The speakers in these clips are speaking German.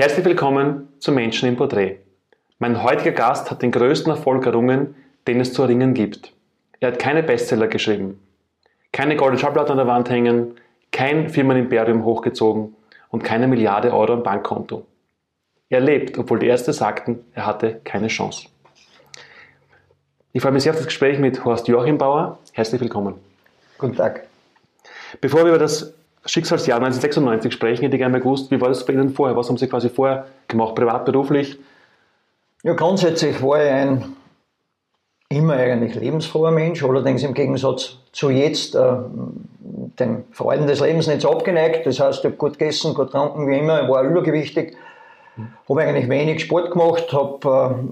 Herzlich willkommen zu Menschen im Porträt. Mein heutiger Gast hat den größten Erfolg errungen, den es zu erringen gibt. Er hat keine Bestseller geschrieben, keine goldene Schallplatte an der Wand hängen, kein Firmenimperium hochgezogen und keine Milliarde Euro am Bankkonto. Er lebt, obwohl die Ärzte sagten, er hatte keine Chance. Ich freue mich sehr auf das Gespräch mit Horst Joachim Bauer. Herzlich willkommen. Guten Tag. Bevor wir über das Schicksalsjahr 1996 sprechen, hätte ich gerne mal gewusst, wie war das bei Ihnen vorher? Was haben Sie quasi vorher gemacht, privat, beruflich? Ja, grundsätzlich war ich ein immer eigentlich lebensfroher Mensch, allerdings im Gegensatz zu jetzt äh, den Freuden des Lebens nicht so abgeneigt. Das heißt, ich habe gut gegessen, gut getrunken, wie immer, war übergewichtig, habe eigentlich wenig Sport gemacht, habe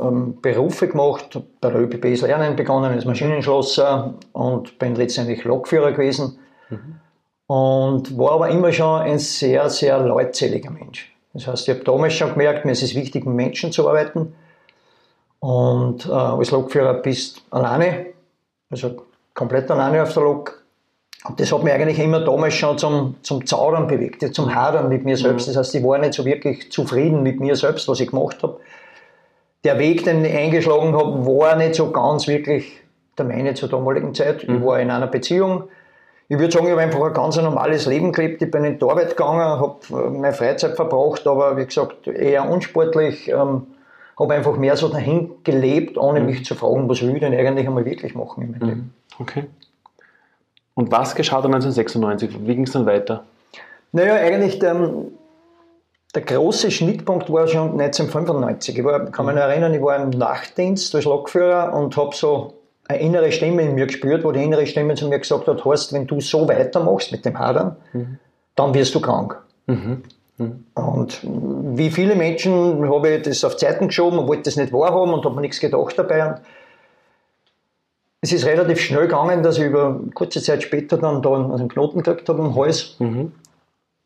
äh, ähm, Berufe gemacht, bei der ÖBB das Lernen begonnen als Maschinenschlosser und bin letztendlich Lokführer gewesen. Mhm. Und war aber immer schon ein sehr, sehr leutseliger Mensch. Das heißt, ich habe damals schon gemerkt, mir ist es wichtig, mit Menschen zu arbeiten. Und äh, als Lokführer bist du alleine, also komplett alleine auf der Lok. Und das hat mich eigentlich immer damals schon zum, zum Zaudern bewegt, zum Hadern mit mir selbst. Mhm. Das heißt, ich war nicht so wirklich zufrieden mit mir selbst, was ich gemacht habe. Der Weg, den ich eingeschlagen habe, war nicht so ganz wirklich der meine zur damaligen Zeit. Mhm. Ich war in einer Beziehung. Ich würde sagen, ich habe einfach ein ganz normales Leben gelebt. Ich bin in die Arbeit gegangen, habe äh, meine Freizeit verbracht, aber wie gesagt, eher unsportlich. Ähm, habe einfach mehr so dahin gelebt, ohne mhm. mich zu fragen, was will ich denn eigentlich einmal wirklich machen in meinem mhm. Leben. Okay. Und was geschah dann 1996? Wie ging es dann weiter? Naja, eigentlich der, der große Schnittpunkt war schon 1995. Ich war, kann mich noch erinnern, ich war im Nachtdienst als Lokführer und habe so eine innere Stimme in mir gespürt, wo die innere Stimme zu mir gesagt hat, Horst, wenn du so weitermachst mit dem Hadern, mhm. dann wirst du krank. Mhm. Und wie viele Menschen habe ich das auf Zeiten geschoben und wollte das nicht wahrhaben und habe mir nichts gedacht dabei. Und es ist relativ schnell gegangen, dass ich über kurze Zeit später dann da einen Knoten gekriegt habe im Hals. Mhm.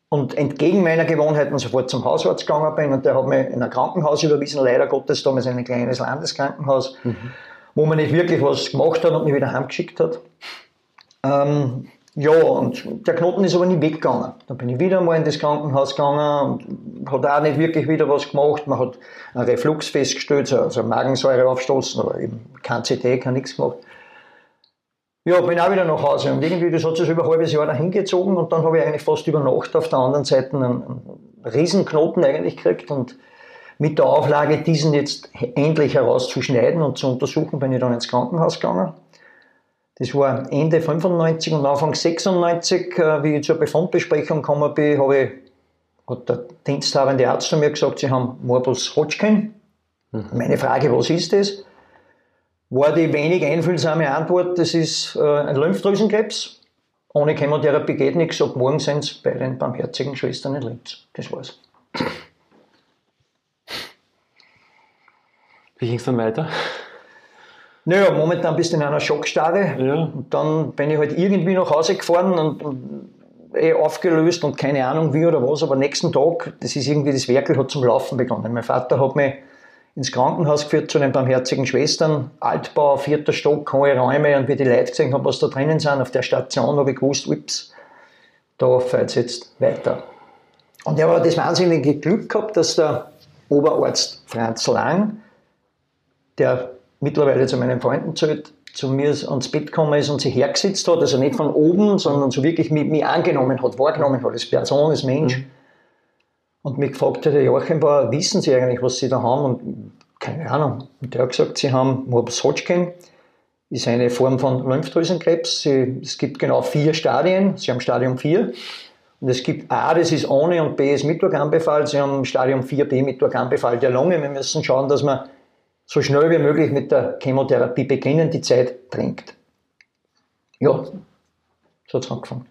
Und entgegen meiner Gewohnheiten sofort zum Hausarzt gegangen bin und der hat mich in ein Krankenhaus überwiesen, leider Gottes damals ein kleines Landeskrankenhaus, mhm. Wo man nicht wirklich was gemacht hat und mich wieder heimgeschickt hat. Ähm, ja, und der Knoten ist aber nicht weggegangen. Dann bin ich wieder einmal in das Krankenhaus gegangen und hat auch nicht wirklich wieder was gemacht. Man hat einen Reflux festgestellt, also Magensäure aufstoßen, aber eben kein CT, kein nichts gemacht. Ja, bin auch wieder nach Hause und irgendwie, das hat sich über ein halbes Jahr dahin gezogen und dann habe ich eigentlich fast über Nacht auf der anderen Seite einen, einen Riesenknoten eigentlich gekriegt und mit der Auflage, diesen jetzt endlich herauszuschneiden und zu untersuchen, bin ich dann ins Krankenhaus gegangen. Das war Ende 95 und Anfang 96, äh, wie ich zur Befundbesprechung gekommen bin, habe ich, hat der diensthabende Arzt zu mir gesagt, Sie haben Morbus Hodgkin. Mhm. Meine Frage, was ist das? War die wenig einfühlsame Antwort, das ist äh, ein Lymphdrüsenkrebs. Ohne Chemotherapie geht nichts, ab morgen sind es bei den barmherzigen Schwestern in Linz. Das war's. Wie ging es dann weiter? Naja, momentan bist du in einer Schockstarre. Ja. Und dann bin ich halt irgendwie nach Hause gefahren und, und eh aufgelöst und keine Ahnung wie oder was, aber nächsten Tag, das ist irgendwie, das Werkel hat zum Laufen begonnen. Mein Vater hat mich ins Krankenhaus geführt zu den barmherzigen Schwestern, Altbau, vierter Stock, hohe Räume und wie die Leute gesehen haben, was da drinnen sind, auf der Station habe ich gewusst, ups, da fällt es jetzt weiter. Und ich habe das wahnsinnige Glück gehabt, dass der Oberarzt Franz Lang, der mittlerweile zu meinen Freunden zählt, zu mir ans Bett gekommen ist und sich hergesetzt hat, also nicht von oben, sondern so wirklich mit mir angenommen hat, wahrgenommen hat, als Person, als Mensch. Mhm. Und mich gefragt hat, Joachim, wissen Sie eigentlich, was Sie da haben? Und keine Ahnung. Und der hat gesagt, Sie haben Morbus Hodgkin, ist eine Form von Lymphdrüsenkrebs. Sie, es gibt genau vier Stadien. Sie haben Stadium 4. Und es gibt A, das ist ohne und B ist mit Organbefall. Sie haben Stadium 4b mit Organbefall der Lunge. Wir müssen schauen, dass wir so schnell wie möglich mit der Chemotherapie beginnen, die Zeit drängt. Ja, so hat es angefangen.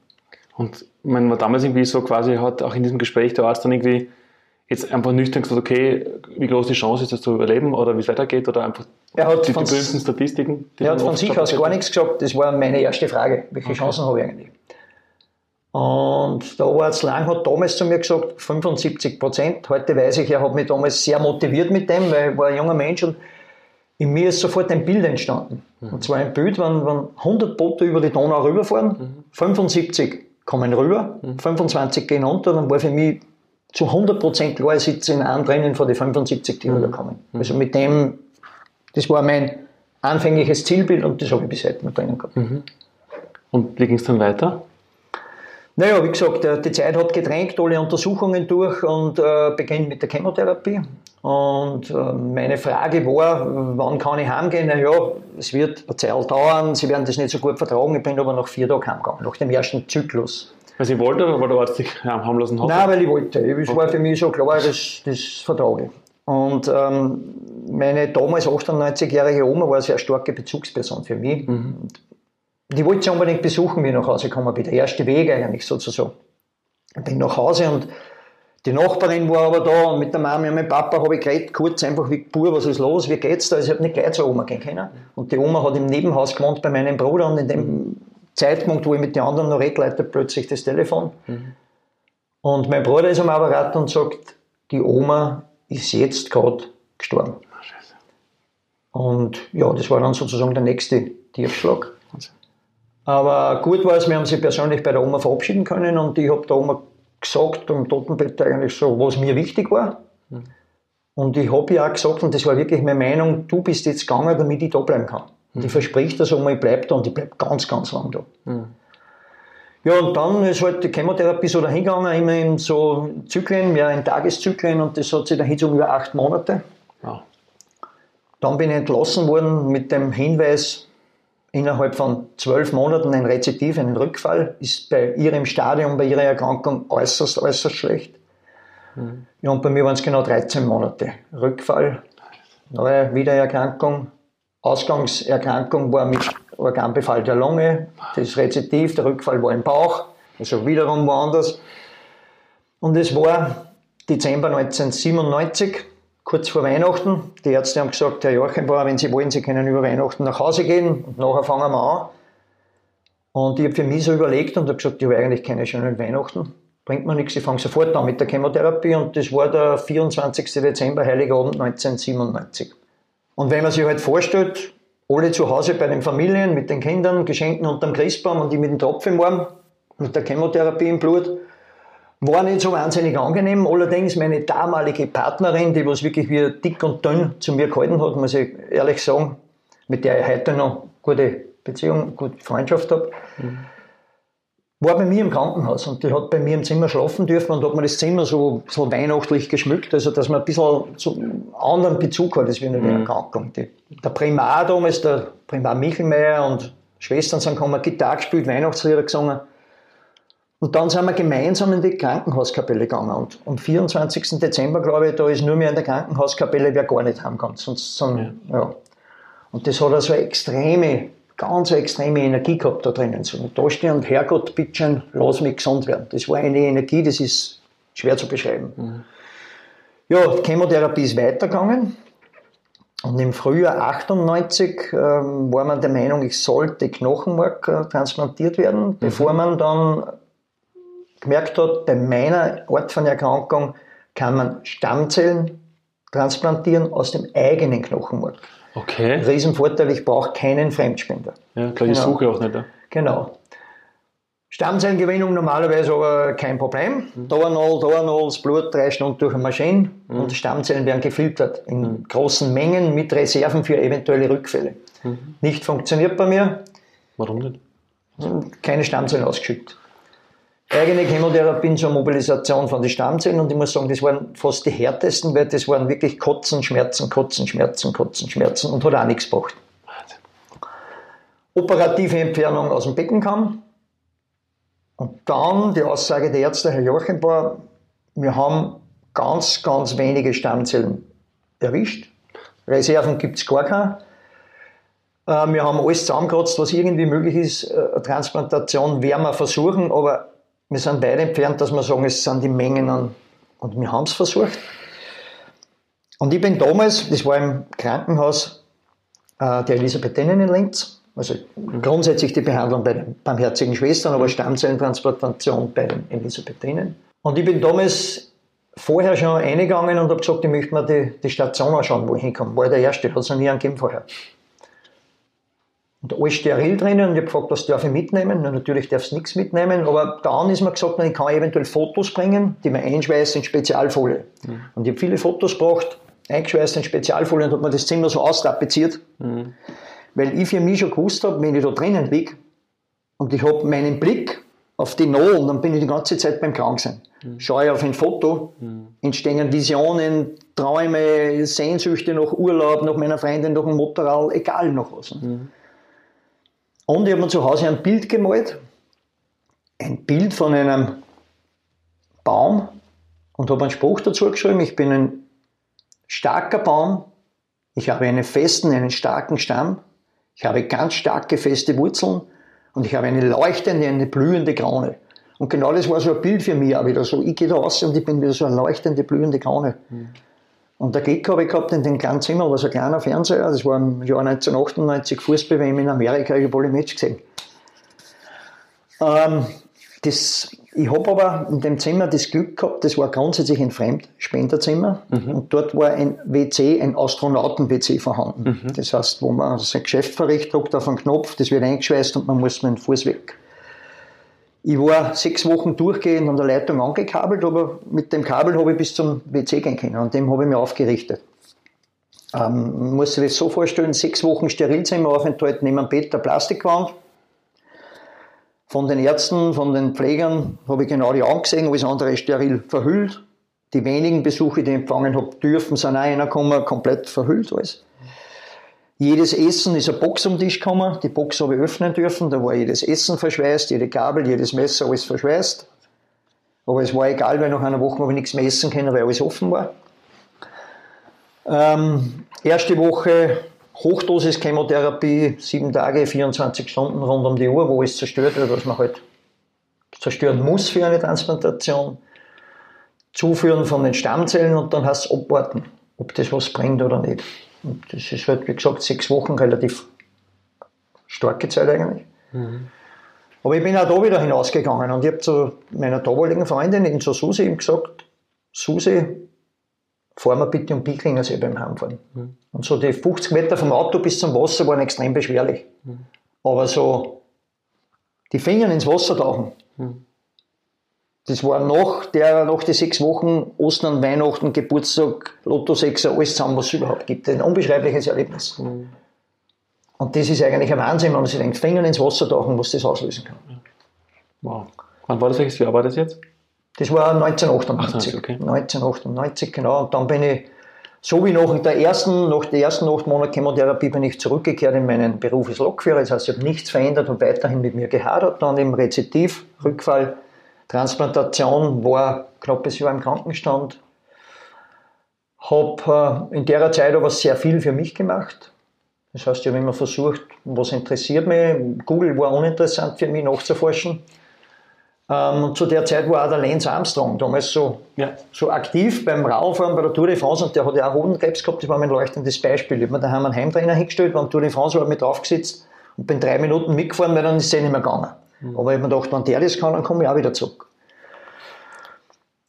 Und man war damals irgendwie so quasi, hat auch in diesem Gespräch der Arzt dann irgendwie jetzt einfach nüchtern gesagt, okay, wie groß die Chance ist, das zu überleben oder wie es weitergeht oder einfach er hat die, die berühmten Statistiken. er hat von sich aus gar nichts gesagt, das war meine erste Frage, welche okay. Chancen habe ich eigentlich? Und der Oberarzt Lang hat damals zu mir gesagt, 75 Prozent. Heute weiß ich, er hat mich damals sehr motiviert mit dem, weil ich war ein junger Mensch und in mir ist sofort ein Bild entstanden. Mhm. Und zwar ein Bild, wenn, wenn 100 Boote über die Donau rüberfahren, mhm. 75 kommen rüber, mhm. 25 gehen unter, dann war für mich zu 100% klar, ich sitze in einem drinnen von den 75 Tiroler Mhm. kommen. Also mit dem, das war mein anfängliches Zielbild und das habe ich bis heute noch drinnen gehabt. Mhm. Und wie ging es dann weiter? Naja, wie gesagt, die Zeit hat gedrängt, alle Untersuchungen durch und äh, beginnt mit der Chemotherapie. Und äh, meine Frage war, wann kann ich heimgehen? Naja, es wird eine Zeit dauern, sie werden das nicht so gut vertragen. Ich bin aber nach vier Tagen heimgegangen, nach dem ersten Zyklus. Weil sie wollte oder weil der Arzt dich haben lassen hat? Nein, weil ich wollte. Es war für mich so klar, das, das vertrage ich. Und ähm, meine damals 98-jährige Oma war eine sehr starke Bezugsperson für mich. Und Die wollte sie unbedingt besuchen, wie ich nach Hause gekommen bin. Der erste Weg eigentlich sozusagen. Ich bin nach Hause und die Nachbarin war aber da und mit der Mama und meinem Papa habe ich geredet, kurz einfach wie Bur, was ist los, wie geht's da? Also ich habe nicht gleich zur Oma gehen können. Und die Oma hat im Nebenhaus gewohnt bei meinem Bruder und in dem Zeitpunkt, wo ich mit den anderen noch rede, läutet plötzlich das Telefon. Und mein Bruder ist am Apparat und sagt, die Oma ist jetzt gerade gestorben. Und ja, das war dann sozusagen der nächste Tiefschlag. Aber gut war es, wir haben sie persönlich bei der Oma verabschieden können und ich habe der Oma gesagt, am Totenbett eigentlich so, was mir wichtig war. Und ich habe ja auch gesagt, und das war wirklich meine Meinung, du bist jetzt gegangen, damit ich da bleiben kann. Und ich verspreche das Oma, ich bleibe da und ich bleibe ganz, ganz lang da. Ja, und dann ist halt die Chemotherapie so dahingegangen, immer in so Zyklen, ja, in Tageszyklen und das hat sich dann hingezogen über acht Monate. Wow. Dann bin ich entlassen worden mit dem Hinweis, innerhalb von zwölf Monaten ein Rezidiv, ein Rückfall, ist bei ihrem Stadium, bei ihrer Erkrankung äußerst, äußerst schlecht. Ja, und bei mir waren es genau 13 Monate. Rückfall, neue Wiedererkrankung, Ausgangserkrankung war mit Organbefall der Lunge, das Rezidiv, der Rückfall war im Bauch, also wiederum woanders. Und es war Dezember 1997, kurz vor Weihnachten. Die Ärzte haben gesagt, Herr Joachim, wenn Sie wollen, Sie können über Weihnachten nach Hause gehen und nachher fangen wir an. Und ich habe für mich so überlegt und habe gesagt, ich habe eigentlich keine schönen Weihnachten. Bringt mir nichts, ich fange sofort an mit der Chemotherapie und das war der 24. Dezember, Heiligabend 1997. Und wenn man sich halt vorstellt, alle zu Hause bei den Familien, mit den Kindern, Geschenken unterm Christbaum und ich mit dem Tropfen im Arm, mit der Chemotherapie im Blut, war nicht so wahnsinnig angenehm. Allerdings meine damalige Partnerin, die was wirklich wie dick und dünn zu mir gehalten hat, muss ich ehrlich sagen, mit der ich heute noch gute Beziehung, gute Freundschaft habe, war bei mir im Krankenhaus und die hat bei mir im Zimmer schlafen dürfen und hat mir das Zimmer so, so weihnachtlich geschmückt, also dass man ein bisschen so einen anderen Bezug hat, als wie in der Erkrankung. Die, der Primar damals, der Primar Michelmeier und Schwestern sind gekommen, Gitarre gespielt, Weihnachtslieder gesungen. Und dann sind wir gemeinsam in die Krankenhauskapelle gegangen. Und am 24. Dezember, glaube ich, da ist nur mehr in der Krankenhauskapelle, wer gar nicht heimkommt. Sonst, sonst, ja. Und das hat also eine extreme, ganz eine extreme Energie gehabt da drinnen. So, da stehen und Herrgott, bitte lass mich gesund werden. Das war eine Energie, das ist schwer zu beschreiben. Ja, die Chemotherapie ist weitergegangen. Und im Frühjahr 98 ähm, war man der Meinung, ich sollte Knochenmark äh, transplantiert werden, bevor man dann gemerkt hat, bei meiner Art von Erkrankung kann man Stammzellen transplantieren aus dem eigenen Knochenmark. Okay. Riesenvorteil, ich brauche keinen Fremdspender. Ja, klar, ich Genau. suche auch nicht. Ja. Genau. Stammzellengewinnung normalerweise aber kein Problem. Da noch, da noch das Blut drei Stunden durch eine Maschine und die Stammzellen werden gefiltert in großen Mengen mit Reserven für eventuelle Rückfälle. Nicht funktioniert bei mir, Warum nicht? keine Stammzellen ausgeschüttet. Eigene Chemotherapien zur Mobilisation von den Stammzellen und ich muss sagen, das waren fast die härtesten, weil das waren wirklich Kotzen, Schmerzen, Kotzen, Schmerzen, Kotzen, Schmerzen und hat auch nichts gebracht. Operative Entfernung aus dem Beckenkamm. Und dann die Aussage der Ärzte, Herr war, wir haben ganz, ganz wenige Stammzellen erwischt. Reserven gibt es gar keine. Äh, Wir haben alles zusammengekratzt, was irgendwie möglich ist. Äh, Eine Transplantation werden wir versuchen, aber wir sind weit entfernt, dass wir sagen, es sind die Mengen an. Und wir haben es versucht. Und ich bin damals, das war im Krankenhaus äh, der Elisabethinen in Linz, also grundsätzlich die Behandlung bei den barmherzigen Schwestern, aber Stammzellentransplantation bei den Elisabethinen. Und ich bin damals vorher schon reingegangen und habe gesagt, ich möchte mir die, die Station anschauen, wo ich hinkomme. War der Erste, hat es noch nie angegeben vorher. Und alles steril drinnen und ich habe gefragt, was darf ich mitnehmen? Na, natürlich darfst du nichts mitnehmen, aber dann ist mir gesagt, ich kann eventuell Fotos bringen, die man einschweißt in Spezialfolie. Mhm. Und ich habe viele Fotos gebracht, eingeschweißt in Spezialfolie und habe mir das Zimmer so austapeziert, mhm. weil ich für mich schon gewusst habe, wenn ich da drinnen liege und ich habe meinen Blick auf die Not, dann bin ich die ganze Zeit beim Kranksein. Mhm. Schaue ich auf ein Foto, mhm. entstehen Visionen, Träume, Sehnsüchte nach Urlaub, nach meiner Freundin, nach dem Motorrad, egal noch was. Mhm. Und ich habe mir zu Hause ein Bild gemalt, ein Bild von einem Baum und habe einen Spruch dazu geschrieben, ich bin ein starker Baum, ich habe einen festen, einen starken Stamm, ich habe ganz starke, feste Wurzeln und ich habe eine leuchtende, eine blühende Krone. Und genau das war so ein Bild für mich auch wieder so. Ich gehe da raus und ich bin wieder so eine leuchtende, blühende Krone. Mhm. Und der Gig habe ich gehabt in dem kleinen Zimmer, war so ein kleiner Fernseher, das war im Jahr 1998 Fußball-WM in Amerika, ich habe alle Match gesehen. Ähm, das, ich habe aber in dem Zimmer das Glück gehabt, das war grundsätzlich ein Fremdspenderzimmer mhm. und dort war ein WC, ein Astronauten-WC vorhanden. Mhm. Das heißt, wo man sein Geschäft verrichtet, drückt auf einen Knopf, das wird eingeschweißt und man muss mit dem Fuß weg. Ich war sechs Wochen durchgehend an der Leitung angekabelt, aber mit dem Kabel habe ich bis zum WC gehen können. An dem habe ich mich aufgerichtet. Ähm, man muss sich das so vorstellen, sechs Wochen Sterilzimmeraufenthalt neben dem Bett, der Plastikwand. Von den Ärzten, von den Pflegern habe ich genau die angesehen, alles andere steril verhüllt. Die wenigen Besuche, die ich empfangen habe, dürfen, sind auch reingekommen, komplett verhüllt alles. Jedes Essen ist eine Box um den Tisch gekommen. Die Box habe ich öffnen dürfen. Da war jedes Essen verschweißt, jede Gabel, jedes Messer, alles verschweißt. Aber es war egal, weil nach einer Woche habe ich nichts mehr essen können, weil alles offen war. Ähm, erste Woche Hochdosis Chemotherapie, sieben Tage, 24 Stunden rund um die Uhr, wo es zerstört wird, was man halt zerstören muss für eine Transplantation. Zuführen von den Stammzellen und dann heißt es abwarten, ob das was bringt oder nicht. Und das ist halt, wie gesagt, sechs Wochen relativ starke Zeit eigentlich. Mhm. Aber ich bin auch da wieder hinausgegangen und ich habe zu meiner damaligen Freundin, eben zu Susi, eben gesagt, Susi, fahr mal bitte um Bicklinger See beim Heimfahren. Mhm. Und so die 50 Meter vom Auto bis zum Wasser waren extrem beschwerlich. Mhm. Aber so die Finger ins Wasser tauchen, mhm. Das war nach, der, nach die sechs Wochen Ostern, Weihnachten, Geburtstag, Lotto 6, alles zusammen, was es überhaupt gibt. Ein unbeschreibliches Erlebnis. Mhm. Und das ist eigentlich ein Wahnsinn, wenn man sich denkt, Finger ins Wasser tauchen, was das auslösen kann. Wow. Wann war das welches Jahr war das jetzt? Das war 1998. Ach, okay. 1998, genau. Und dann bin ich, so wie nach der ersten, nach der ersten acht Monate Chemotherapie bin ich zurückgekehrt in meinen Beruf als Lokführer. Das heißt, ich habe nichts verändert und weiterhin mit mir gehadert. Dann im Rezitiv, Rückfall, Transplantation war knappes Jahr im Krankenstand. Habe äh, in der Zeit aber sehr viel für mich gemacht. Das heißt, ich habe immer versucht, was interessiert mich. Google war uninteressant für mich nachzuforschen. Ähm, und zu der Zeit war auch der Lance Armstrong damals so, ja. so aktiv beim Radfahren bei der Tour de France und der hat ja auch Hodenkrebs gehabt, das war mein leuchtendes Beispiel. Ich habe mir daheim einen Heimtrainer hingestellt, beim Tour de France ich mit draufgesetzt und bin drei Minuten mitgefahren, weil dann ist es nicht mehr gegangen. Mhm. Aber ich habe mir gedacht, wenn der das kann, dann komme ich auch wieder zurück.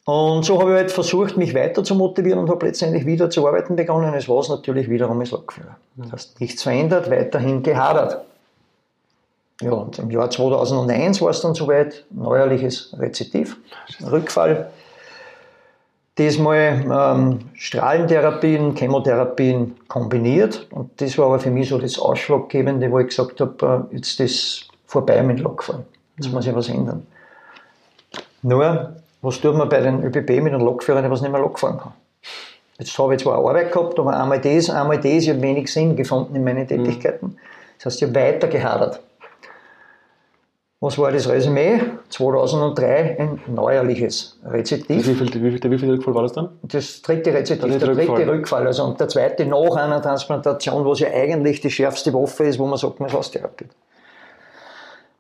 Und so habe ich halt versucht, mich weiter zu motivieren und habe letztendlich wieder zu arbeiten begonnen. Es war es natürlich wiederum als Lokführer. Das heißt, nichts verändert, weiterhin gehadert. Ja, und im Jahr 2001 war es dann soweit, neuerliches Rezitiv, Rückfall. Diesmal ähm, Strahlentherapien, Chemotherapien kombiniert. Und das war aber für mich so das Ausschlaggebende, wo ich gesagt habe, äh, jetzt ist vorbei mit Lokfahren. Jetzt mhm. muss ich was ändern. Nur, was tut man bei den ÖBB mit einem Lokführer, der was nicht mehr Lok fahren kann? Jetzt habe ich zwar Arbeit gehabt, aber einmal das, einmal das, ich habe wenig Sinn gefunden in meinen mhm. Tätigkeiten. Das heißt, ich habe weiter gehadert. Was war das Resümee? 2003 ein neuerliches Rezitiv. Wie viel, wie viel, der wievielte Rückfall war das dann? Das dritte Rezitiv, der, der dritte Rückfall. Rückfall. Also und der zweite nach einer Transplantation, was ja eigentlich die schärfste Waffe ist, wo man sagt, man ist austherapiert.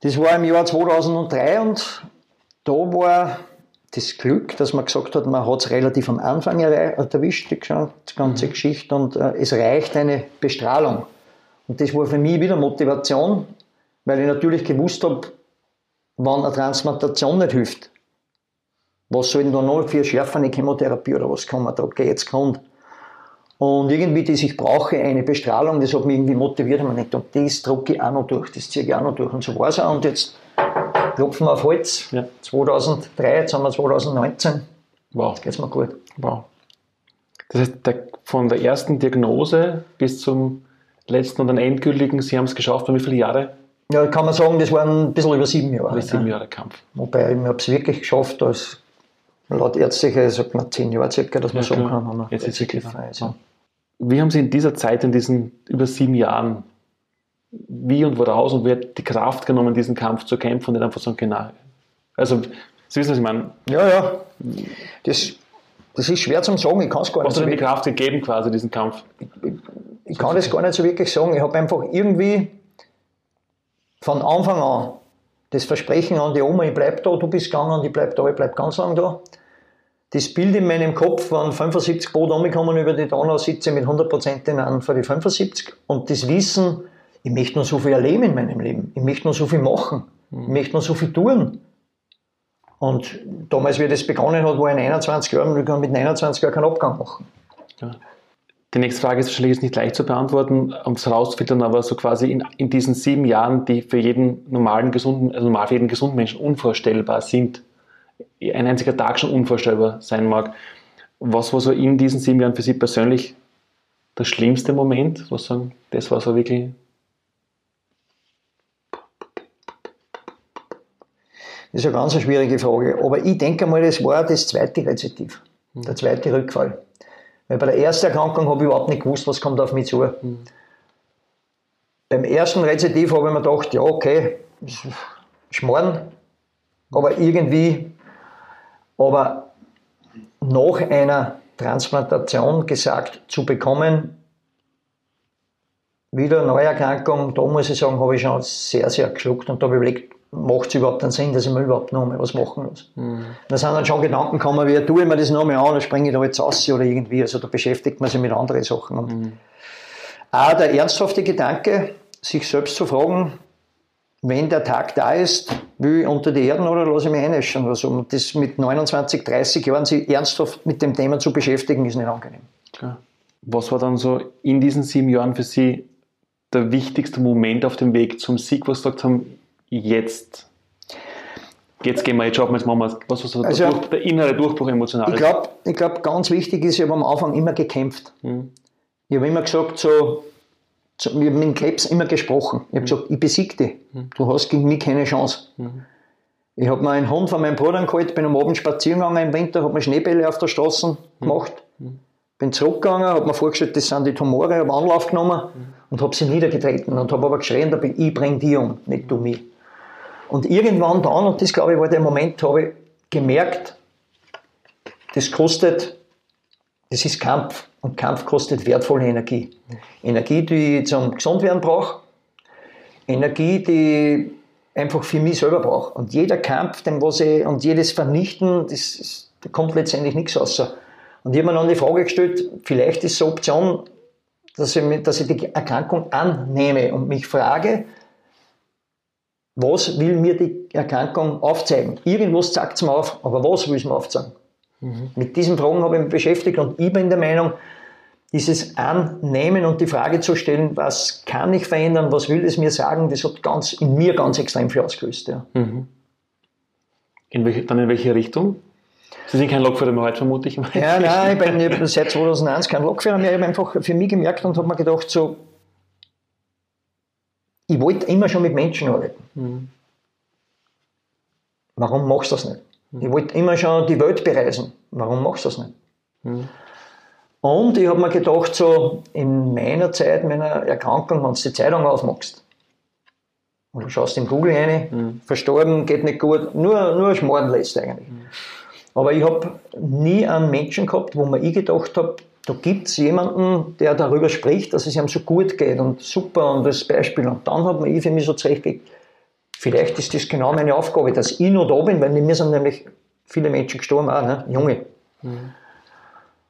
Das war im Jahr 2003 und da war das Glück, dass man gesagt hat, man hat es relativ am Anfang erwischt, die ganze mhm. Geschichte, und äh, es reicht eine Bestrahlung. Und das war für mich wieder Motivation, weil ich natürlich gewusst habe, wenn eine Transplantation nicht hilft, was soll denn da noch für schärfende Chemotherapie oder was kann man da jetzt Grund? Und irgendwie, das ich brauche, eine Bestrahlung, das hat mich irgendwie motiviert. Und ich und das drucke ich auch noch durch, das ziehe ich auch noch durch. Und so war es auch. Und jetzt klopfen wir auf Holz. Ja. 2003, jetzt haben wir 2019. Wow. Jetzt geht es mir gut. Wow. Das heißt, der, von der ersten Diagnose bis zum letzten und dann endgültigen, Sie haben es geschafft, wie viele Jahre? Ja, kann man sagen, das waren ein bisschen über sieben Jahre. Über sieben Jahre Kampf. Wobei, ich habe es wirklich geschafft, als laut ärztlicher sagt man zehn Jahre circa, dass man ja, sagen kann, haben wir jetzt ist wirklich frei. Also. Wie haben Sie in dieser Zeit, in diesen über sieben Jahren, wie und woraus und wer die Kraft genommen, diesen Kampf zu kämpfen und nicht einfach sagen, genau. Also, Sie wissen, was ich meine? Ja, ja. Das, das ist schwer zu sagen, ich kann es gar nicht. Was hat Ihnen die Kraft gegeben, quasi, diesen Kampf? Ich, ich, kann das gar nicht so wirklich sagen. Ich habe einfach irgendwie von Anfang an das Versprechen an die Oma, ich bleib da, du bist gegangen und ich bleib da, ich bleib ganz lang da. Das Bild in meinem Kopf, wenn 75 Boot umgekommen über die Donau, sitze mit 100% in an für die 75 und das Wissen, ich möchte noch so viel erleben in meinem Leben, ich möchte noch so viel machen, ich mhm. möchte noch so viel tun. Und damals, wie das begonnen hat, war ich 21 Jahre und ich kann mit 29 Jahren keinen Abgang machen. Ja. Die nächste Frage ist wahrscheinlich jetzt nicht leicht zu beantworten, um es rauszufiltern, aber so quasi in, in diesen sieben Jahren, die für jeden normalen, gesunden, also normal für jeden gesunden Menschen unvorstellbar sind, ein einziger Tag schon unvorstellbar sein mag. Was war so in diesen sieben Jahren für Sie persönlich der schlimmste Moment? Was sagen, das war so wirklich. Das ist eine ganz schwierige Frage. Aber ich denke mal, das war das zweite Rezitiv, der zweite Rückfall. Weil bei der ersten Erkrankung habe ich überhaupt nicht gewusst, was kommt auf mich zu. Mhm. Beim ersten Rezidiv habe ich mir gedacht, ja, okay, Schmarrn, aber irgendwie, aber nach einer Transplantation gesagt zu bekommen, wieder eine Neuerkrankung, da muss ich sagen, habe ich schon sehr, sehr geschluckt und da habe ich überlegt, macht es überhaupt einen Sinn, dass ich mir überhaupt noch mal was machen muss. Mhm. Da sind dann schon Gedanken gekommen, wie tue ich mir das noch mal an, oder springe ich da jetzt aus oder irgendwie. Also da beschäftigt man sich mit anderen Sachen. Und mhm. auch der ernsthafte Gedanke, sich selbst zu fragen, wenn der Tag da ist, will ich unter die Erden oder lasse ich mich einäschen? Also, und das mit 29, 30 Jahren sich ernsthaft mit dem Thema zu beschäftigen, ist nicht angenehm. Klar. Was war dann so in diesen sieben Jahren für Sie der wichtigste Moment auf dem Weg zum Sieg, wo Sie gesagt haben, jetzt, jetzt gehen wir, jetzt schaffen wir, jetzt machen wir, was war so also, der, der, innere Durchbruch emotional? Ich glaube, ich glaub, ganz wichtig ist, ich habe am Anfang immer gekämpft. Hm. Ich habe immer gesagt, so, so, ich habe mit dem Krebs immer gesprochen. Ich habe hm. gesagt, ich besiege dich. Hm. Du hast gegen mich keine Chance. Hm. Ich habe mir einen Hund von meinem Bruder geholt, bin am Abend spazieren gegangen im Winter, habe mir Schneebälle auf der Straße hm. gemacht, hm. bin zurückgegangen, habe mir vorgestellt, das sind die Tumore, habe Anlauf genommen und habe sie niedergetreten und habe aber geschrien, ich bringe die um, nicht du mich. Und irgendwann dann, und das glaube ich war der Moment, habe ich gemerkt, das kostet, das ist Kampf. Und Kampf kostet wertvolle Energie. Energie, die ich zum Gesundwerden brauche. Energie, die ich einfach für mich selber brauche. Und jeder Kampf, den was ich, und jedes Vernichten, das, ist, da kommt letztendlich nichts raus. Und ich habe mir dann die Frage gestellt, vielleicht ist es eine Option, dass ich, dass ich die Erkrankung annehme und mich frage, was will mir die Erkrankung aufzeigen? Irgendwas zeigt es mir auf, aber was will es mir aufzeigen? Mhm. Mit diesen Fragen habe ich mich beschäftigt und ich bin der Meinung, dieses Annehmen und die Frage zu stellen, was kann ich verändern, was will es mir sagen, das hat ganz, in mir ganz extrem viel ausgelöst. Ja. Mhm. In welche, dann in welche Richtung? Sie sind kein Lokführer mehr heute, vermute ich. Ja, nein, ich bin seit 2001 kein Lokführer mehr. Ich habe einfach für mich gemerkt und habe mir gedacht, so, ich wollte immer schon mit Menschen arbeiten. Mhm. Warum machst du das nicht? Ich wollte immer schon die Welt bereisen. Warum machst du das nicht? Mhm. Und ich habe mir gedacht, so in meiner Zeit, meiner Erkrankung, wenn du die Zeitung aufmachst, und du schaust in Google rein, mhm. verstorben, geht nicht gut, nur, nur Schmarrn lässt eigentlich. Mhm. Aber ich habe nie einen Menschen gehabt, wo mir ich gedacht habe, da gibt es jemanden, der darüber spricht, dass es ihm so gut geht und super und das Beispiel. Und dann hat man ich für mich so zurechtgelegt, vielleicht ist das genau meine Aufgabe, dass ich noch da bin, weil mir sind nämlich viele Menschen gestorben, auch, ne? junge. Mhm.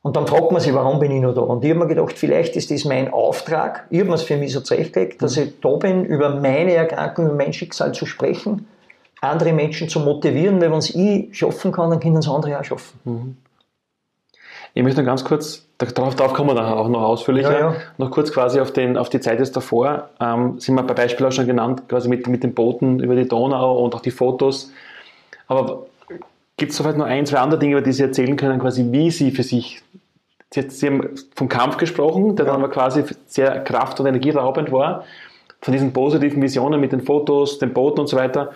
Und dann fragt man sich, warum bin ich noch da? Und ich habe mir gedacht, vielleicht ist das mein Auftrag. Ich habe mir es für mich so zurechtgelegt, dass mhm. ich da bin, über meine Erkrankung, über mein Schicksal zu sprechen, andere Menschen zu motivieren, weil wenn es ich schaffen kann, dann können es andere auch schaffen. Mhm. Ich möchte noch ganz kurz, darauf, darauf kommen wir dann auch noch ausführlicher, Ja, ja. noch kurz quasi auf, den, auf die Zeit jetzt davor, ähm, sind wir bei Beispiel auch schon genannt, quasi mit, mit den Booten über die Donau und auch die Fotos. Aber gibt es vielleicht noch ein, zwei andere Dinge, über die Sie erzählen können, quasi wie Sie für sich, Sie, Sie haben vom Kampf gesprochen, der dann aber quasi sehr kraft- und energieraubend war, von diesen positiven Visionen mit den Fotos, den Booten und so weiter.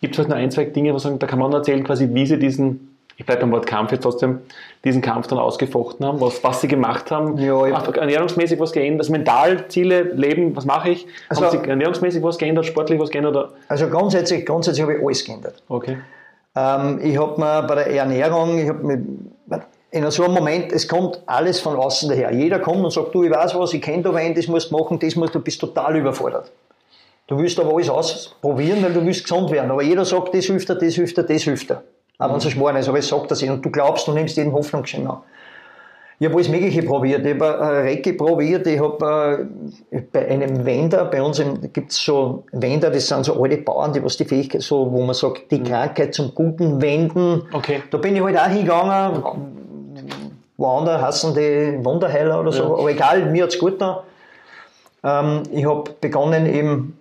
Gibt es vielleicht noch ein, zwei Dinge, wo Sie sagen, da kann man erzählen, quasi wie Sie diesen, ich bleibe beim Wort Kampf jetzt trotzdem, diesen Kampf dann ausgefochten haben, was, was Sie gemacht haben, Ja, ernährungsmäßig was geändert, also mental, Ziele, Leben, was mache ich? Also- haben Sie ernährungsmäßig was geändert, sportlich was geändert? Oder? Also grundsätzlich, grundsätzlich habe ich alles geändert. Okay. Ähm, ich habe mir bei der Ernährung, ich habe mir in so einem Moment, es kommt alles von außen daher. Jeder kommt und sagt, du, ich weiß was, ich kenne da wen, das musst du machen, das musst du, bist total überfordert. Du willst aber alles ausprobieren, weil du willst gesund werden. Aber jeder sagt, das hilft dir, das hilft dir, das hilft dir. Auch wenn es ein Schmarrn ist, aber es sagt das und du glaubst, du nimmst jeden Hoffnungsschein an. Ich habe alles Mögliche probiert. Ich habe äh, Recke probiert. Ich habe äh, bei einem Wender, bei uns gibt es so Wender, das sind so alte Bauern, die was die Fähigkeit, so, wo man sagt, die Krankheit zum Guten wenden. Okay. Da bin ich halt auch hingegangen. Woanders heißen die Wunderheiler oder so. Ja. Aber egal, mir hat es gut getan. Ähm, ich habe begonnen eben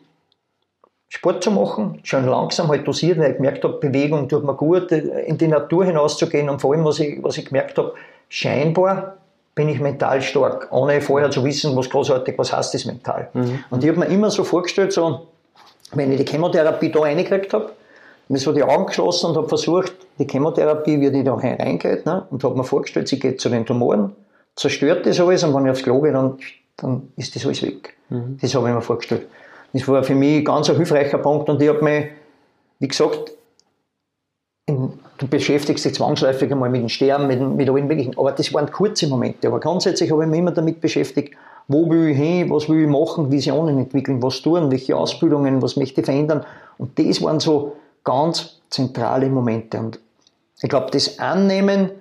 Sport zu machen, schön langsam, halt dosiert, weil ich gemerkt habe, Bewegung tut mir gut, in die Natur hinauszugehen und vor allem, was ich, was ich gemerkt habe, scheinbar bin ich mental stark, ohne vorher zu wissen, was großartig, was heißt das mental. Und ich habe mir immer so vorgestellt, so, wenn ich die Chemotherapie da reingekriegt habe, mir so die Augen geschlossen und habe versucht, die Chemotherapie, wie die da reingeht, ne, und habe mir vorgestellt, sie geht zu den Tumoren, zerstört das alles und wenn ich aufs Klo gehe, dann, dann ist das alles weg. Das habe ich mir vorgestellt. Das war für mich ganz ein hilfreicher Punkt und ich habe mich, wie gesagt, du beschäftigst dich zwangsläufig einmal mit dem Sterben, mit, mit allen möglichen, aber das waren kurze Momente. Aber grundsätzlich habe ich mich immer damit beschäftigt, wo will ich hin, was will ich machen, Visionen entwickeln, was tun, welche Ausbildungen, was möchte ich verändern. Und das waren so ganz zentrale Momente. Und ich glaube, das Annehmen,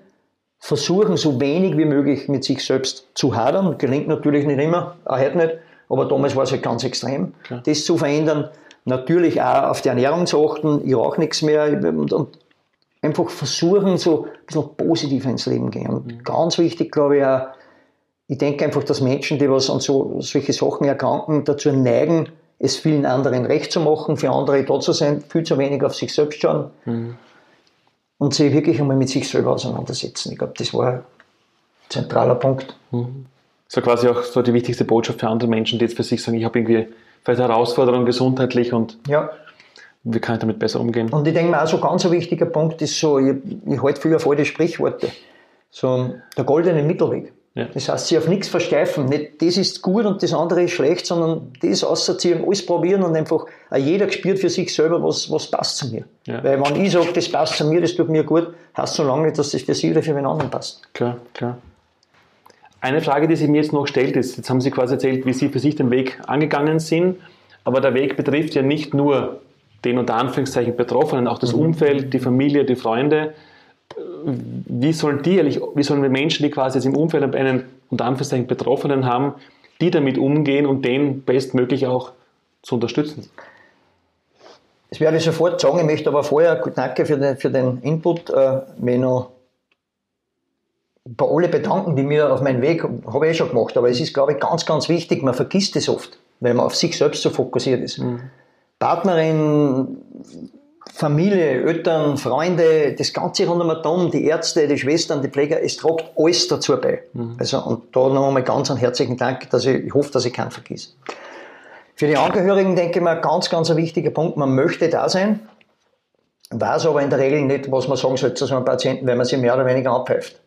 versuchen, so wenig wie möglich mit sich selbst zu hadern, gelingt natürlich nicht immer, auch heute nicht, aber damals war es halt ganz extrem, Klar. das zu verändern. Natürlich auch auf die Ernährung zu achten, ich rauche nichts mehr und, und einfach versuchen, so ein bisschen positiver ins Leben gehen. Und ganz wichtig, glaube ich, auch, ich denke einfach, dass Menschen, die was an so, solche Sachen erkranken, dazu neigen, es vielen anderen recht zu machen, für andere da zu sein, viel zu wenig auf sich selbst schauen und sich wirklich einmal mit sich selber auseinandersetzen. Ich glaube, das war ein zentraler Punkt. So quasi auch so die wichtigste Botschaft für andere Menschen, die jetzt für sich sagen, ich habe irgendwie vielleicht Herausforderungen gesundheitlich und Ja. wie kann ich damit besser umgehen? Und ich denke mir auch so ganz ein wichtiger Punkt ist so, ich, ich halte viel auf alte Sprichworte. So der goldene Mittelweg. Ja. Das heißt, sich auf nichts versteifen. Nicht das ist gut und das andere ist schlecht, sondern das auszuziehen, alles probieren und einfach jeder spürt für sich selber, was, was passt zu mir. Ja. Weil wenn ich sage, das passt zu mir, das tut mir gut, heißt so lange nicht, dass das für sie oder für wen anderen passt. Klar, klar. Eine Frage, die sich mir jetzt noch stellt, ist, jetzt haben Sie quasi erzählt, wie Sie für sich den Weg angegangen sind, aber der Weg betrifft ja nicht nur den unter Anführungszeichen Betroffenen, auch das Umfeld, die Familie, die Freunde. Wie sollen die wie sollen wir Menschen, die quasi jetzt im Umfeld einen unter Anführungszeichen Betroffenen haben, die damit umgehen und den bestmöglich auch zu unterstützen? Das werde ich sofort sagen. Ich möchte aber vorher, danke für den, für den Input, äh, mich noch bei alle bedanken, die mir auf meinen Weg, habe ich eh schon gemacht, aber es ist, glaube ich, ganz, ganz wichtig, man vergisst es oft, weil man auf sich selbst so fokussiert ist. Partnerin, Familie, Eltern, Freunde, das ganze rund um Atom, die Ärzte, die Schwestern, die Pfleger, es trägt alles dazu bei. Also, und da noch einmal ganz einen herzlichen Dank, dass ich, ich hoffe, dass ich keinen vergesse. Für die Angehörigen denke ich mal, ganz, ganz ein wichtiger Punkt, man möchte da sein, weiß aber in der Regel nicht, was man sagen soll zu so einem Patienten, weil man sich mehr oder weniger abpfeift.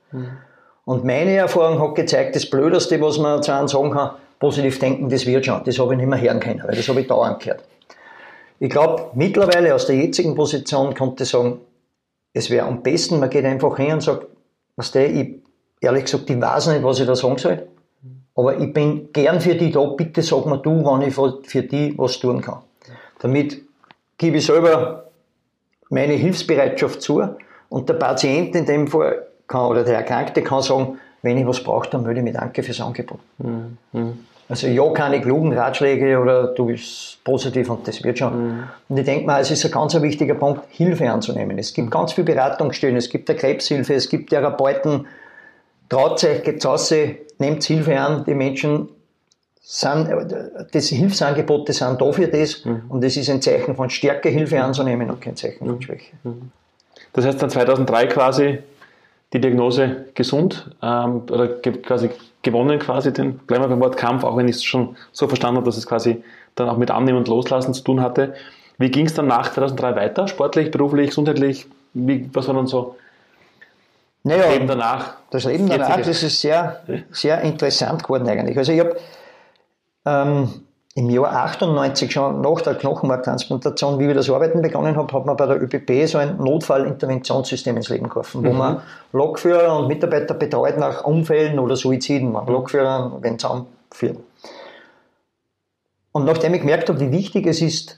Und meine Erfahrung hat gezeigt, das Blödeste, was man zu einem sagen kann, positiv denken, das wird schon. Das habe ich nicht mehr hören können, weil das habe ich dauernd gehört. Ich glaube, mittlerweile aus der jetzigen Position konnte ich sagen, es wäre am besten, man geht einfach hin und sagt, was der, ich, ehrlich gesagt, ich weiß nicht, was ich da sagen soll, aber ich bin gern für die da, bitte sag mir du, wann ich für die was tun kann. Damit gebe ich selber meine Hilfsbereitschaft zu und der Patient in dem Fall kann, oder der Erkrankte kann sagen, wenn ich was brauche, dann melde ich mich danke fürs Angebot. Also ja, keine klugen Ratschläge oder du bist positiv und das wird schon. Und ich denke mal, es ist ein ganz ein wichtiger Punkt, Hilfe anzunehmen. Es gibt ganz viel Beratungsstellen, es gibt eine Krebshilfe, es gibt Therapeuten, traut euch, geht raus, nehmt Hilfe an, die Menschen sind, das Hilfsangebote sind da für das mhm. und das ist ein Zeichen von Stärke, Hilfe anzunehmen und kein Zeichen von mhm. Schwäche. Mhm. Das heißt dann 2003 quasi die Diagnose gesund ähm, oder quasi gewonnen quasi, den, bleiben wir beim Wort Kampf, auch wenn ich es schon so verstanden habe, dass es quasi dann auch mit Annehmen und Loslassen zu tun hatte. Wie ging es dann nach 2003 weiter? Sportlich, beruflich, gesundheitlich? Wie, was war dann so naja, das Leben danach? Das Leben danach, das ist sehr, sehr interessant geworden eigentlich. Also ich habe ähm, im Jahr 98 schon nach der Knochenmarktransplantation, wie ich das Arbeiten begonnen habe, hat man bei der ÖPP so ein Notfallinterventionssystem ins Leben gerufen, wo mhm. man Lokführer und Mitarbeiter betreut nach Unfällen oder Suiziden, man Lokführer, wenn zusammenführen. Und nachdem ich gemerkt habe, wie wichtig es ist,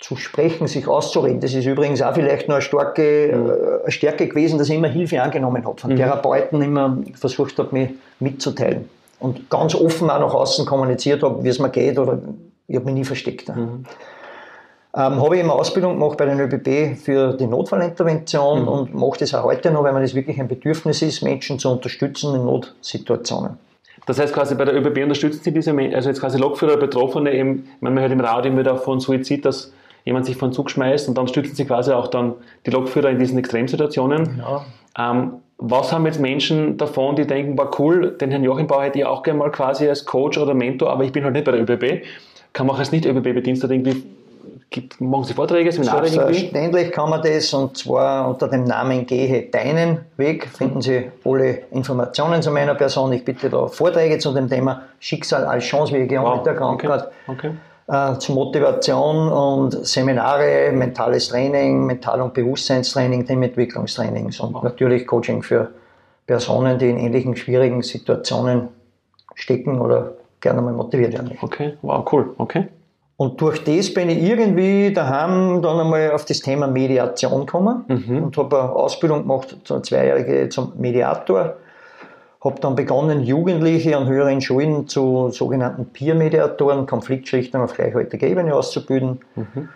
zu sprechen, sich auszureden, das ist übrigens auch vielleicht noch eine, starke, mhm. äh, Stärke gewesen, dass ich immer Hilfe angenommen habe, von mhm. Therapeuten immer versucht habe, mich mitzuteilen und ganz offen auch nach außen kommuniziert habe, wie es mir geht oder ich habe mich nie versteckt. Mhm. Ähm, habe ich immer Ausbildung gemacht bei den ÖBB für die Notfallintervention mhm. und mache das auch heute noch, weil mir das wirklich ein Bedürfnis ist, Menschen zu unterstützen in Notsituationen. Das heißt quasi bei der ÖBB unterstützen Sie diese Menschen, also jetzt quasi Lokführer, Betroffene, eben, man hört im Radio immer wieder von Suizid, dass jemand sich von Zug schmeißt und dann stützen Sie quasi auch dann die Lokführer in diesen Extremsituationen. Ja. Ähm, was haben jetzt Menschen davon, die denken, war cool, den Herrn Joachim Bauer hätte ich auch gerne mal quasi als Coach oder Mentor, aber ich bin halt nicht bei der ÖBB. Kann man auch als Nicht-ÖBB-Bediensteter irgendwie, gibt, machen Sie Vorträge, Seminare Selbstverständlich kann man das und zwar unter dem Namen Gehe deinen Weg. Finden Sie alle Informationen zu meiner Person. Ich bitte da Vorträge zu dem Thema Schicksal als Chance, wie ich wow. mit der Krankheit. Okay. Okay äh, zu Motivation und Seminare, mentales Training, Mental- und Bewusstseinstraining, Teamentwicklungstrainings und natürlich Coaching für Personen, die in ähnlichen schwierigen Situationen stecken oder gerne mal motiviert werden. Okay, wow, cool, okay. Und durch das bin ich irgendwie daheim dann einmal auf das Thema Mediation gekommen mhm. und habe eine Ausbildung gemacht, so eine zweijährige zum Mediator habe dann begonnen, Jugendliche an höheren Schulen zu sogenannten Peer-Mediatoren, Konfliktschlichtern auf gleichwertiger Ebene auszubilden. Mhm.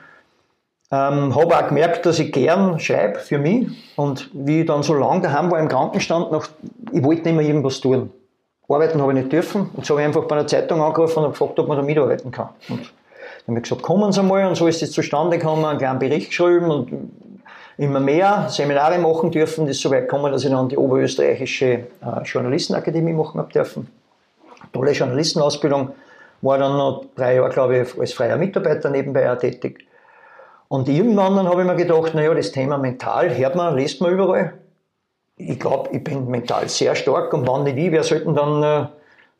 Ähm, habe auch gemerkt, dass ich gern schreibe für mich und wie ich dann so lange daheim war im Krankenstand, noch, ich wollte nicht mehr irgendwas tun. Arbeiten habe ich nicht dürfen und so habe ich einfach bei einer Zeitung angerufen und gefragt, ob man da mitarbeiten kann. Und dann habe ich gesagt, kommen Sie mal und so ist das zustande gekommen, einen kleinen Bericht geschrieben und immer mehr Seminare machen dürfen. Das ist so weit gekommen, dass ich dann die Oberösterreichische äh, Journalistenakademie machen habe dürfen. Tolle Journalistenausbildung. War dann noch drei Jahre, glaube ich, als freier Mitarbeiter nebenbei auch tätig. Und irgendwann dann habe ich mir gedacht, naja, das Thema mental hört man, liest man überall. Ich glaube, ich bin mental sehr stark und wann nicht ich, wer sollten dann äh,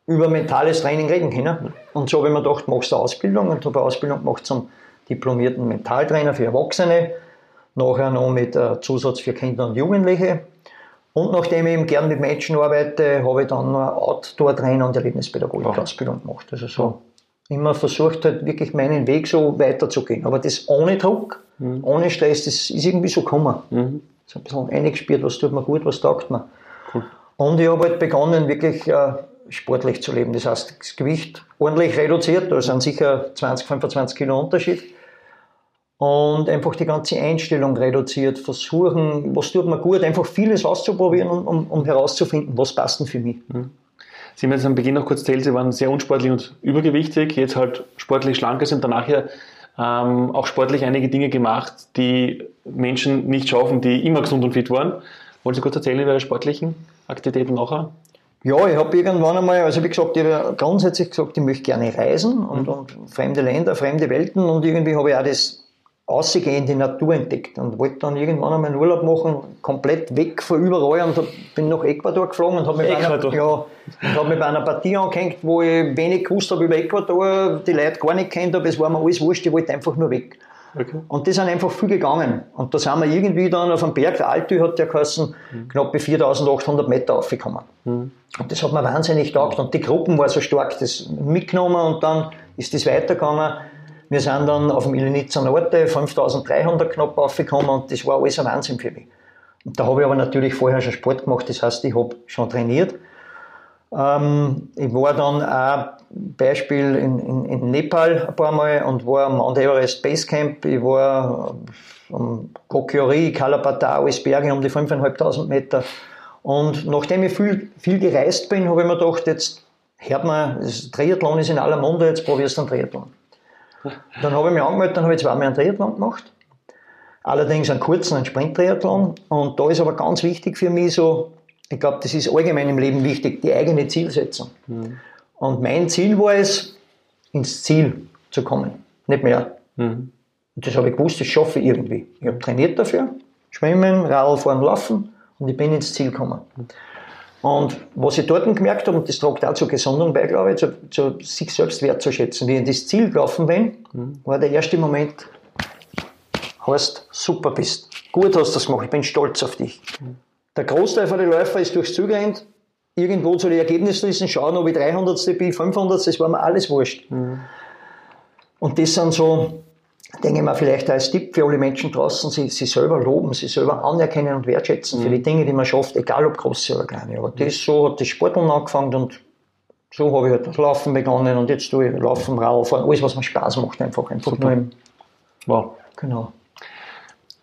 über mentales Training reden können? Und so habe ich mir gedacht, machst du Ausbildung und habe eine Ausbildung gemacht zum diplomierten Mentaltrainer für Erwachsene nachher noch mit äh, Zusatz für Kinder und Jugendliche. Und nachdem ich eben gern mit Menschen arbeite, habe ich dann noch Outdoor-Trainer und Erlebnispädagogik-Ausbildung gemacht. Also so immer versucht halt wirklich meinen Weg so weiterzugehen. Aber das ohne Druck, mhm. ohne Stress, das ist irgendwie so gekommen. Mhm. So ein bisschen eingespürt, was tut mir gut, was taugt mir. Cool. Und ich habe halt begonnen, wirklich äh, sportlich zu leben. Das heißt, das Gewicht ordentlich reduziert, da sind sicher 20, 25 Kilo Unterschied und einfach die ganze Einstellung reduziert, versuchen, was tut mir gut, einfach vieles auszuprobieren, um, um, herauszufinden, was passt denn für mich. Mhm. Sie haben jetzt am Beginn noch kurz erzählt, Sie waren sehr unsportlich und übergewichtig, jetzt halt sportlich schlanker sind, danach ja ähm, auch sportlich einige Dinge gemacht, die Menschen nicht schaffen, die immer gesund und fit waren. Wollen Sie kurz erzählen über Ihre sportlichen Aktivitäten nachher? Ja, ich habe irgendwann einmal, also wie gesagt, ich habe grundsätzlich gesagt, ich möchte gerne reisen und, mhm. und fremde Länder, fremde Welten und irgendwie habe ich auch das ausgehend die Natur entdeckt und wollte dann irgendwann einmal einen Urlaub machen, komplett weg von überall und bin nach Ecuador geflogen und habe mich, ja, hab mich bei einer Partie angehängt, wo ich wenig gewusst habe über Ecuador, die Leute gar nicht kennt habe, es war mir alles wurscht, ich wollte einfach nur weg. Okay. Und die sind einfach viel gegangen. Und da sind wir irgendwie dann auf dem Berg, der Altü hat der geheißen, mhm. knapp bei 4800 Meter aufgekommen. Mhm. Und das hat mir wahnsinnig taugt. Und die Gruppen war so stark, das mitgenommen und dann ist das weitergegangen wir sind dann auf dem Ilinitzer Norte 5300 knapp aufgekommen und das war alles ein Wahnsinn für mich. Und da habe ich aber natürlich vorher schon Sport gemacht, das heißt, ich habe schon trainiert. Ähm, ich war dann auch Beispiel in, in, in, Nepal ein paar Mal und war am Mount Everest Base Camp. Ich war am Kokyori, Kalapata, alles Berge um die 5.500 Meter. Und nachdem ich viel, viel gereist bin, habe ich mir gedacht, jetzt hört man, das Triathlon ist in aller Munde, jetzt probierst du einen Triathlon. Dann habe ich mich angemeldet, dann habe ich zweimal einen Triathlon gemacht. Allerdings einen kurzen, einen Sprint-Triathlon. Und da ist aber ganz wichtig für mich so, ich glaube, das ist allgemein im Leben wichtig, die eigene Zielsetzung. Mhm. Und mein Ziel war es, ins Ziel zu kommen, nicht mehr. Mhm. Und das habe ich gewusst, das schaffe ich irgendwie. Ich habe trainiert dafür, Schwimmen, Radfahren, Laufen und ich bin ins Ziel gekommen. Und was ich dort gemerkt habe, und das tragt auch zur Gesundung bei, glaube ich, zu, zu sich selbst wertzuschätzen, wie ich in das Ziel gelaufen bin, mhm. war der erste Moment, heißt, super bist, gut hast du das gemacht, ich bin stolz auf dich. Mhm. Der Großteil von den Läufer ist durchs gerannt, irgendwo zu den Ergebnislisten schauen, ob ich 300. bin, 500. Das war mir alles wurscht. Mhm. Und das sind so, denke ich mal, vielleicht als Tipp für alle Menschen draußen, sie, sie selber loben, sie selber anerkennen und wertschätzen mhm. für die Dinge, die man schafft, egal ob große oder kleine. Aber das, so hat das Sporteln angefangen und so habe ich halt das Laufen begonnen und jetzt tue ich Laufen, Radfahren, alles, was mir Spaß macht, einfach. einfach nur im, wow. Genau.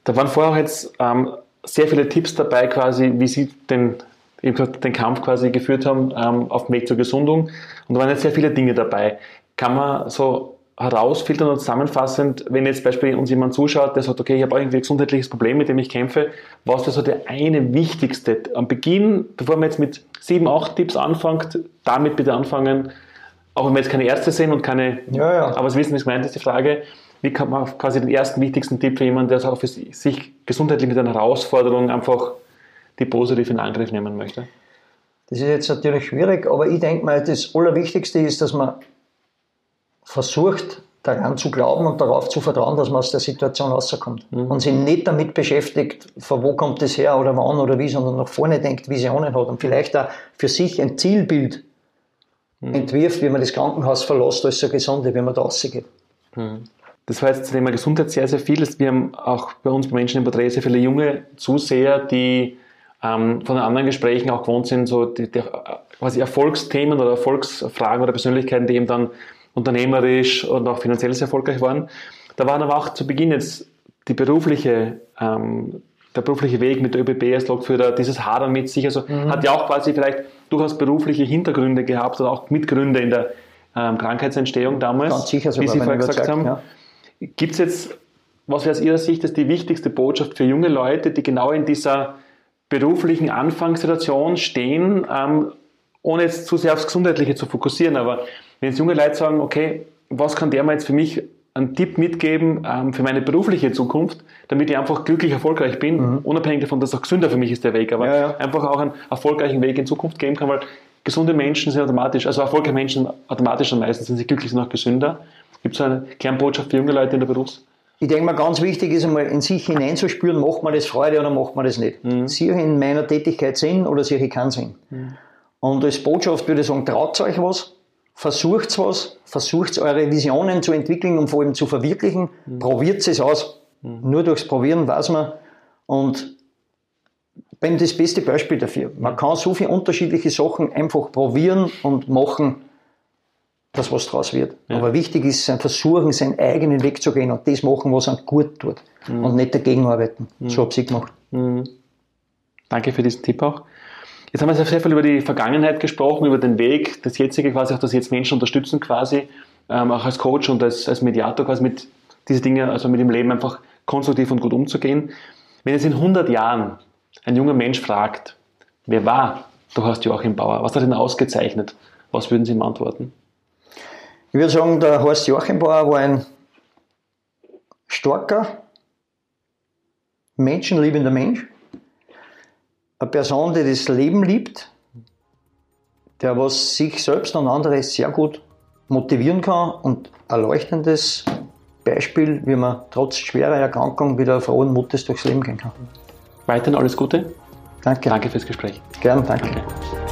Da waren vorher jetzt ähm, sehr viele Tipps dabei, quasi, wie Sie den, den Kampf quasi geführt haben ähm, auf dem Weg zur Gesundung. Und da waren jetzt sehr viele Dinge dabei. Kann man so herausfiltern und zusammenfassend, wenn jetzt beispielsweise uns jemand zuschaut, der sagt, okay, ich habe irgendwie ein gesundheitliches Problem, mit dem ich kämpfe, was wäre so der eine wichtigste am Beginn, bevor man jetzt mit sieben, acht Tipps anfängt, damit bitte anfangen, auch wenn wir jetzt keine Ärzte sind und keine, ja, ja. aber Sie wissen, was ich meine, ist die Frage, wie kann man quasi den ersten wichtigsten Tipp für jemanden, der auch für sich gesundheitlich mit einer Herausforderung einfach die positiv in Angriff nehmen möchte? Das ist jetzt natürlich schwierig, aber ich denke mal, das Allerwichtigste ist, dass man versucht, daran zu glauben und darauf zu vertrauen, dass man aus der Situation rauskommt. Mhm. Und sich nicht damit beschäftigt, von wo kommt das her oder wann oder wie, sondern nach vorne denkt, Visionen hat und vielleicht auch für sich ein Zielbild mhm. entwirft, wie man das Krankenhaus verlässt, als so gesunde, wie man da rausgeht. Mhm. Das war jetzt zum Thema Gesundheit sehr, sehr viel. Wir haben auch bei uns bei Menschen im Porträt sehr viele junge Zuseher, die ähm, von den anderen Gesprächen auch gewohnt sind, so die, die, quasi Erfolgsthemen oder Erfolgsfragen oder Persönlichkeiten, die eben dann unternehmerisch und auch finanziell sehr erfolgreich waren. Da waren aber auch zu Beginn jetzt die berufliche, ähm, der berufliche Weg mit der ÖBB als Lokführer, dieses Hadern mit sich, also mhm. hat ja auch quasi vielleicht durchaus berufliche Hintergründe gehabt oder auch Mitgründe in der ähm, Krankheitsentstehung damals, Ganz sicher, wie Sie vorher gesagt haben. Ja. Gibt es jetzt, was wäre aus Ihrer Sicht ist die wichtigste Botschaft für junge Leute, die genau in dieser beruflichen Anfangssituation stehen, ähm, ohne jetzt zu sehr aufs Gesundheitliche zu fokussieren, aber wenn jetzt junge Leute sagen, okay, was kann der mir jetzt für mich einen Tipp mitgeben ähm, für meine berufliche Zukunft, damit ich einfach glücklich erfolgreich bin, mhm. unabhängig davon, dass auch gesünder für mich ist der Weg, aber ja, ja. einfach auch einen erfolgreichen Weg in Zukunft geben kann, weil gesunde Menschen sind automatisch, also erfolgreiche Menschen automatisch am meisten sind sie glücklich und auch gesünder. Gibt es eine Kernbotschaft für junge Leute in der Berufs? Ich denke mal, ganz wichtig ist einmal in sich hineinzuspüren, macht man das Freude oder macht man das nicht. Mhm. Sehe ich in meiner Tätigkeit Sinn oder sehe ich keinen Sinn? Mhm. Und als Botschaft würde ich sagen, traut euch was, versucht was, versucht eure Visionen zu entwickeln und vor allem zu verwirklichen, mhm. probiert es aus. Mhm. Nur durchs Probieren weiß man. Und bin das beste Beispiel dafür. Man kann so viele unterschiedliche Sachen einfach probieren und machen, dass was draus wird. Ja. Aber wichtig ist, sein Versuchen, seinen eigenen Weg zu gehen und das machen, was einem gut tut. Mhm. Und nicht dagegen arbeiten. Mhm. So habe ich gemacht. Mhm. Danke für diesen Tipp auch. Jetzt haben wir sehr viel über die Vergangenheit gesprochen, über den Weg, das jetzige quasi, auch das jetzt Menschen unterstützen quasi, ähm, auch als Coach und als, als Mediator quasi mit diese Dinge, also mit dem Leben einfach konstruktiv und gut umzugehen. Wenn jetzt in 100 Jahren ein junger Mensch fragt, wer war der Horst Joachim Bauer? Was hat ihn ausgezeichnet? Was würden Sie ihm antworten? Ich würde sagen, der Horst Joachimbauer war ein starker, menschenliebender Mensch. Eine Person, die das Leben liebt, der was sich selbst und andere sehr gut motivieren kann und ein leuchtendes Beispiel, wie man trotz schwerer Erkrankung wieder frohen Mutes durchs Leben gehen kann. Weiterhin alles Gute. Danke. Danke fürs Gespräch. Gern, danke. danke.